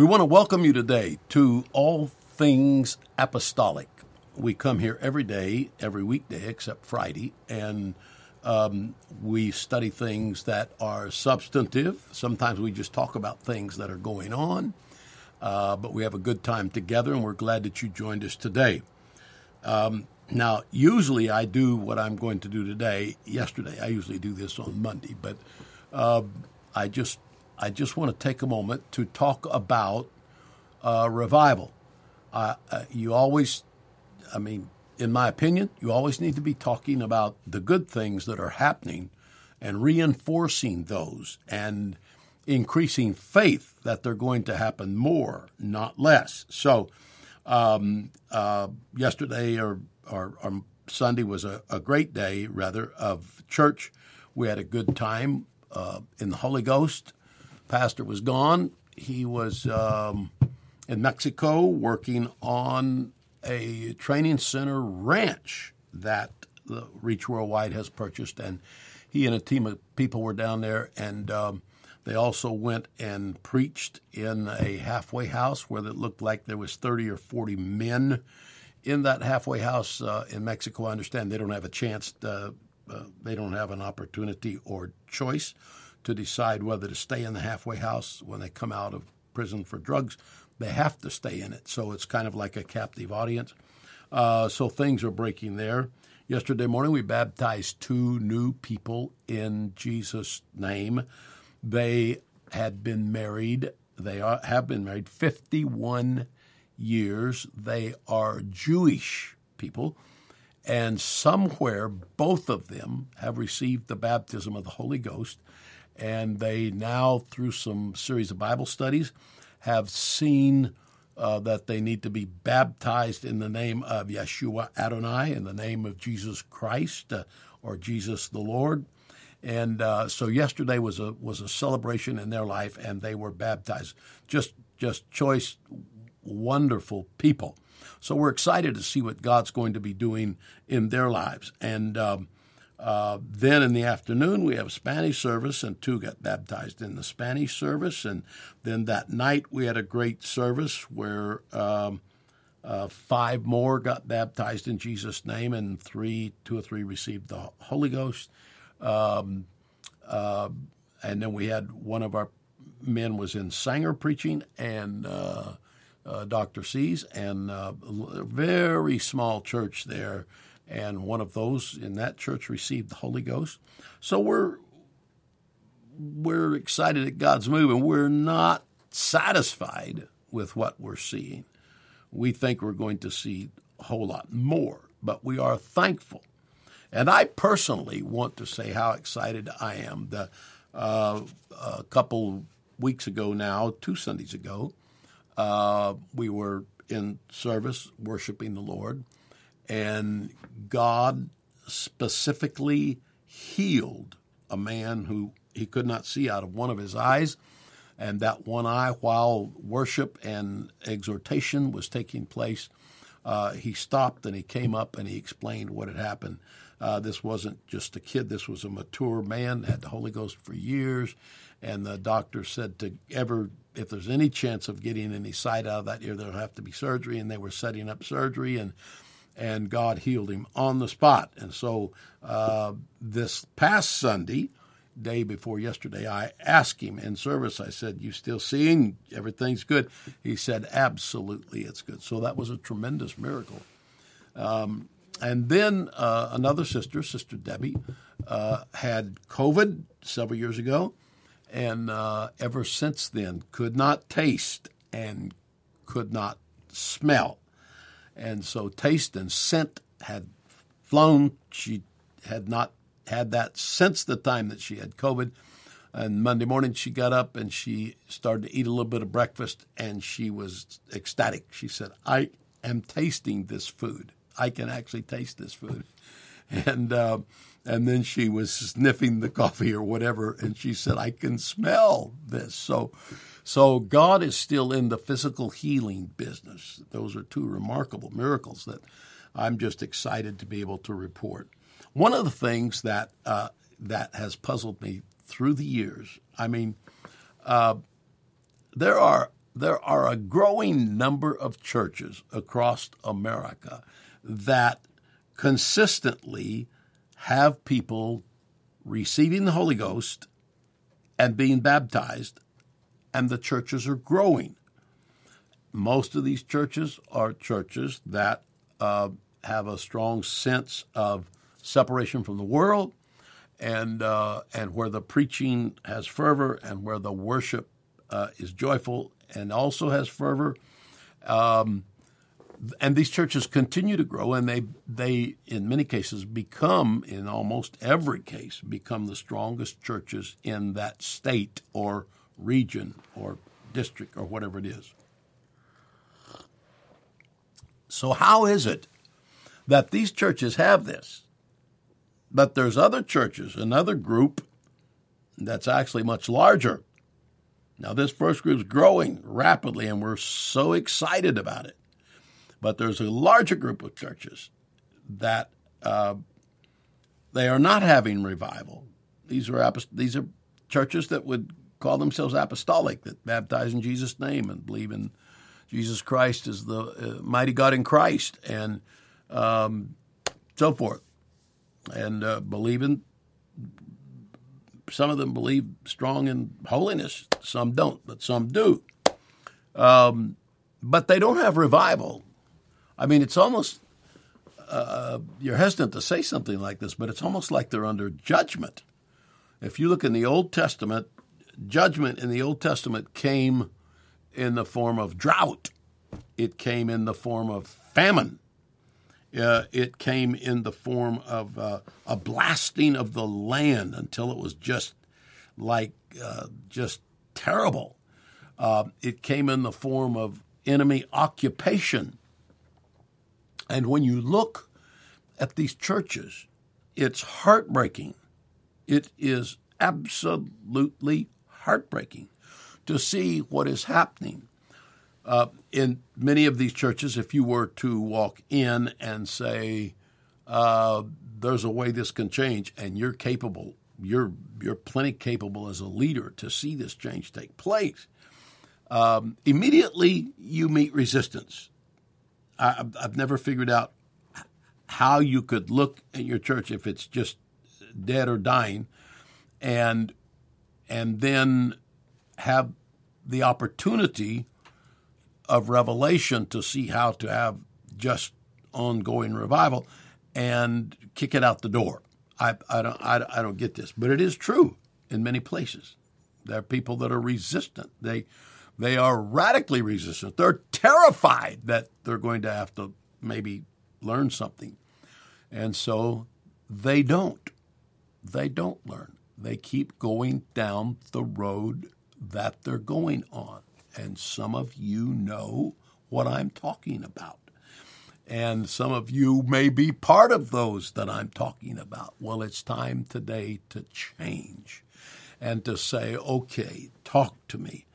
We want to welcome you today to All Things Apostolic. We come here every day, every weekday except Friday, and um, we study things that are substantive. Sometimes we just talk about things that are going on, uh, but we have a good time together, and we're glad that you joined us today. Um, now, usually I do what I'm going to do today. Yesterday, I usually do this on Monday, but uh, I just I just want to take a moment to talk about uh, revival. Uh, you always, I mean, in my opinion, you always need to be talking about the good things that are happening and reinforcing those and increasing faith that they're going to happen more, not less. So, um, uh, yesterday or, or, or, Sunday was a, a, great day, rather, of church. We had a good time uh, in the Holy Ghost pastor was gone. He was um, in Mexico working on a training center ranch that Reach Worldwide has purchased, and he and a team of people were down there, and um, they also went and preached in a halfway house where it looked like there was 30 or 40 men in that halfway house uh, in Mexico. I understand they don't have a chance, to, uh, they don't have an opportunity or choice to decide whether to stay in the halfway house when they come out of prison for drugs. They have to stay in it, so it's kind of like a captive audience. Uh, so things are breaking there. Yesterday morning, we baptized two new people in Jesus' name. They had been married, they are, have been married 51 years. They are Jewish people, and somewhere both of them have received the baptism of the Holy Ghost and they now, through some series of Bible studies, have seen uh, that they need to be baptized in the name of Yeshua Adonai, in the name of Jesus Christ uh, or Jesus the Lord. And uh, so yesterday was a was a celebration in their life, and they were baptized. Just just choice, wonderful people. So we're excited to see what God's going to be doing in their lives. And um, uh, then in the afternoon, we have Spanish service, and two got baptized in the Spanish service. And then that night, we had a great service where um, uh, five more got baptized in Jesus' name, and three, two or three received the Holy Ghost. Um, uh, and then we had one of our men was in Sanger preaching, and uh, uh, Dr. C's, and a very small church there and one of those in that church received the Holy Ghost. So we're we're excited at God's move, and we're not satisfied with what we're seeing. We think we're going to see a whole lot more, but we are thankful. And I personally want to say how excited I am. The uh, a couple weeks ago now, two Sundays ago, uh, we were in service worshiping the Lord and God specifically healed a man who he could not see out of one of his eyes. And that one eye, while worship and exhortation was taking place, uh, he stopped and he came up and he explained what had happened. Uh, this wasn't just a kid, this was a mature man, had the Holy Ghost for years. And the doctor said to ever, if there's any chance of getting any sight out of that ear, there'll have to be surgery. And they were setting up surgery. And and God healed him on the spot. And so uh, this past Sunday, day before yesterday, I asked him in service, I said, You still seeing? Everything's good. He said, Absolutely, it's good. So that was a tremendous miracle. Um, and then uh, another sister, Sister Debbie, uh, had COVID several years ago, and uh, ever since then could not taste and could not smell. And so taste and scent had flown. She had not had that since the time that she had COVID. And Monday morning she got up and she started to eat a little bit of breakfast and she was ecstatic. She said, I am tasting this food. I can actually taste this food. And uh, and then she was sniffing the coffee or whatever, and she said, I can smell this. So so God is still in the physical healing business. Those are two remarkable miracles that I'm just excited to be able to report. One of the things that uh, that has puzzled me through the years, I mean, uh, there are there are a growing number of churches across America that consistently have people receiving the Holy Ghost and being baptized, and the churches are growing. Most of these churches are churches that uh, have a strong sense of separation from the world, and uh, and where the preaching has fervor, and where the worship uh, is joyful and also has fervor. Um, and these churches continue to grow, and they they in many cases become, in almost every case, become the strongest churches in that state or region or district or whatever it is. So how is it that these churches have this, but there's other churches, another group that's actually much larger. Now this first group is growing rapidly, and we're so excited about it. But there's a larger group of churches that uh, they are not having revival. These are these are churches that would call themselves apostolic, that baptize in Jesus' name and believe in Jesus Christ as the uh, mighty God in Christ, and um, so forth, and uh, believe in. Some of them believe strong in holiness. Some don't, but some do. Um, but they don't have revival. I mean, it's almost, uh, you're hesitant to say something like this, but it's almost like they're under judgment. If you look in the Old Testament, judgment in the Old Testament came in the form of drought, it came in the form of famine. Uh, it came in the form of uh, a blasting of the land until it was just like uh, just terrible. Uh, it came in the form of enemy occupation. And when you look at these churches, it's heartbreaking. It is absolutely heartbreaking to see what is happening. Uh, in many of these churches, if you were to walk in and say, uh, "There's a way this can change," and you're capable, you're you're plenty capable as a leader to see this change take place. Um, immediately, you meet resistance. I, I've never figured out how you could look at your church if it's just dead or dying, and and then have the opportunity of revelation to see how to have just ongoing revival and kick it out the door. I, I don't I, I don't get this, but it is true in many places. There are people that are resistant. They they are radically resistant. They're terrified that they're going to have to maybe learn something. And so they don't. They don't learn. They keep going down the road that they're going on. And some of you know what I'm talking about. And some of you may be part of those that I'm talking about. Well, it's time today to change and to say, okay, talk to me.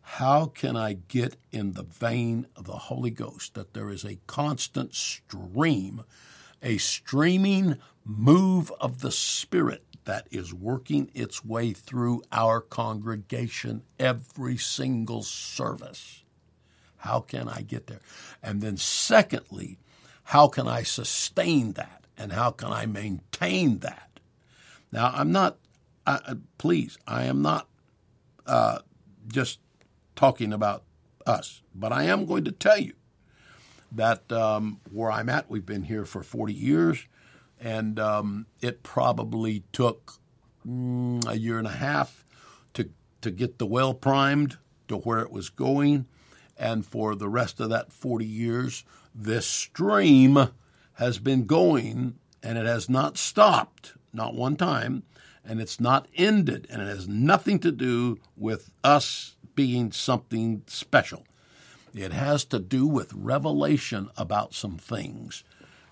How can I get in the vein of the Holy Ghost that there is a constant stream, a streaming move of the Spirit that is working its way through our congregation every single service? How can I get there? And then, secondly, how can I sustain that? And how can I maintain that? Now, I'm not, uh, please, I am not uh, just talking about us. But I am going to tell you that um, where I'm at, we've been here for 40 years, and um, it probably took mm, a year and a half to to get the well primed to where it was going, and for the rest of that 40 years, this stream has been going, and it has not stopped, not one time, and it's not ended, and it has nothing to do with us being something special. It has to do with revelation about some things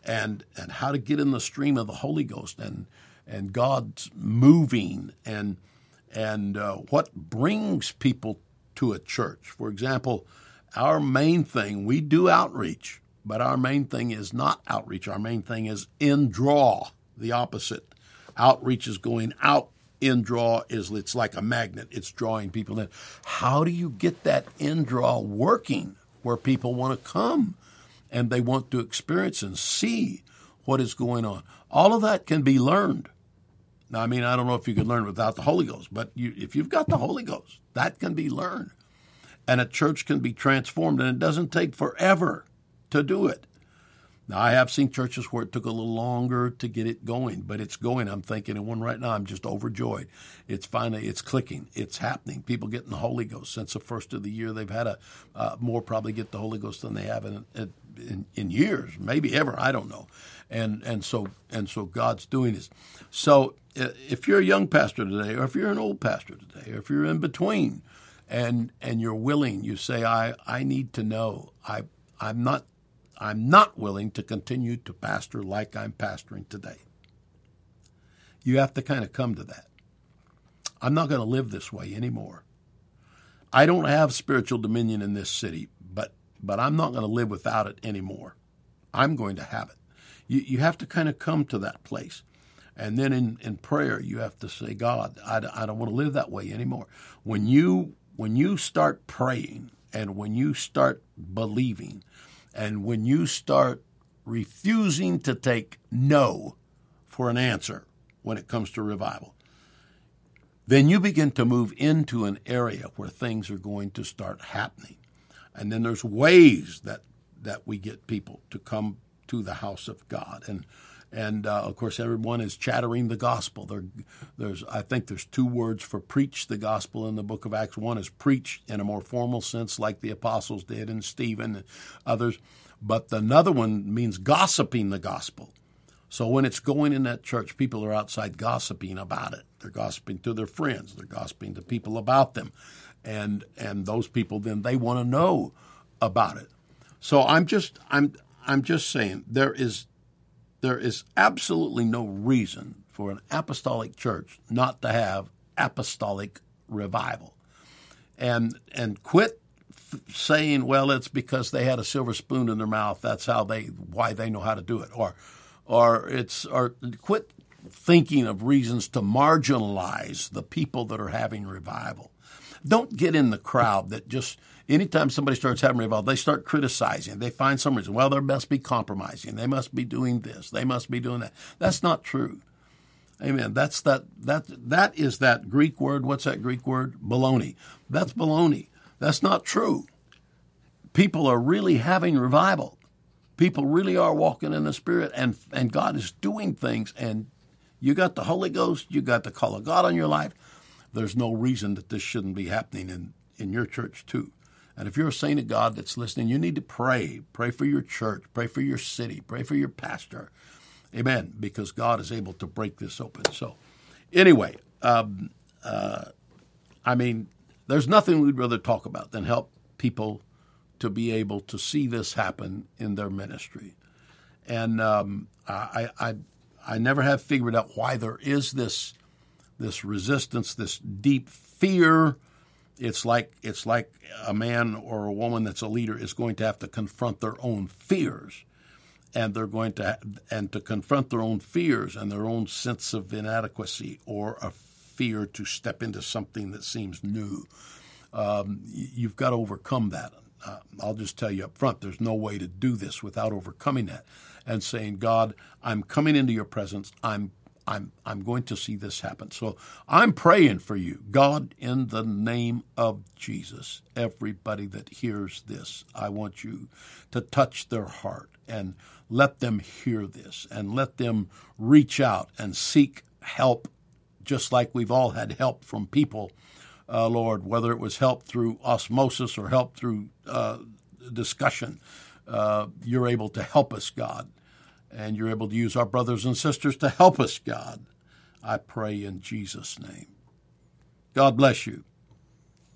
and and how to get in the stream of the Holy Ghost and and God's moving and and uh, what brings people to a church. For example, our main thing we do outreach, but our main thing is not outreach. Our main thing is in draw. The opposite. Outreach is going out in draw is it's like a magnet. It's drawing people in. How do you get that in draw working where people want to come and they want to experience and see what is going on? All of that can be learned. Now, I mean, I don't know if you can learn without the Holy Ghost, but you, if you've got the Holy Ghost, that can be learned. And a church can be transformed, and it doesn't take forever to do it. Now, I have seen churches where it took a little longer to get it going, but it's going. I'm thinking of one right now. I'm just overjoyed. It's finally, it's clicking. It's happening. People getting the Holy Ghost. Since the first of the year, they've had a uh, more probably get the Holy Ghost than they have in, in, in years, maybe ever. I don't know. And and so and so God's doing this. So uh, if you're a young pastor today, or if you're an old pastor today, or if you're in between, and and you're willing, you say, I I need to know. I I'm not I'm not willing to continue to pastor like I'm pastoring today. You have to kind of come to that. I'm not going to live this way anymore. I don't have spiritual dominion in this city, but but I'm not going to live without it anymore. I'm going to have it. You, you have to kind of come to that place. And then in, in prayer, you have to say, God, I, I don't want to live that way anymore. When you when you start praying and when you start believing and when you start refusing to take no for an answer when it comes to revival, then you begin to move into an area where things are going to start happening. And then there's ways that that we get people to come to the house of God. And and uh, of course, everyone is chattering the gospel. There, there's, I think, there's two words for preach the gospel in the book of Acts. One is preach in a more formal sense, like the apostles did, and Stephen and others. But another one means gossiping the gospel. So when it's going in that church, people are outside gossiping about it. They're gossiping to their friends. They're gossiping to people about them, and and those people then they want to know about it. So I'm just I'm I'm just saying there is there is absolutely no reason for an apostolic church not to have apostolic revival. And and quit f- saying, well, it's because they had a silver spoon in their mouth. That's how they why they know how to do it. Or or it's or quit thinking of reasons to marginalize the people that are having revival. Don't get in the crowd that just anytime somebody starts having revival, they start criticizing. They find some reason. Well, they must be compromising. They must be doing this. They must be doing that. That's not true. Amen. That's that that that is that Greek word. What's that Greek word? Baloney. That's baloney. That's not true. People are really having revival. People really are walking in the Spirit, and and God is doing things. And you got the Holy Ghost. You got the call of God on your life. There's no reason that this shouldn't be happening in in your church too. And if you're a saint of God that's listening, you need to pray. Pray for your church. Pray for your city. Pray for your pastor. Amen. Because God is able to break this open. So, anyway, um, uh, I mean, there's nothing we'd rather talk about than help people to be able to see this happen in their ministry. And um, I, I, I never have figured out why there is this, this resistance, this deep fear it's like it's like a man or a woman that's a leader is going to have to confront their own fears. And they're going to and to confront their own fears and their own sense of inadequacy or a fear to step into something that seems new. Um, you've got to overcome that. Uh, i'll just tell you up front there's no way to do this without overcoming that and saying god i'm coming into your presence. I'm I'm I'm going to see this happen. So I'm praying for you, God, in the name of Jesus. Everybody that hears this, I want you to touch their heart and let them hear this and let them reach out and seek help, just like we've all had help from people, uh, Lord, whether it was help through osmosis or help through uh, discussion. Uh, you're able to help us, God and you're able to use our brothers and sisters to help us, God. I pray in Jesus' name. God bless you.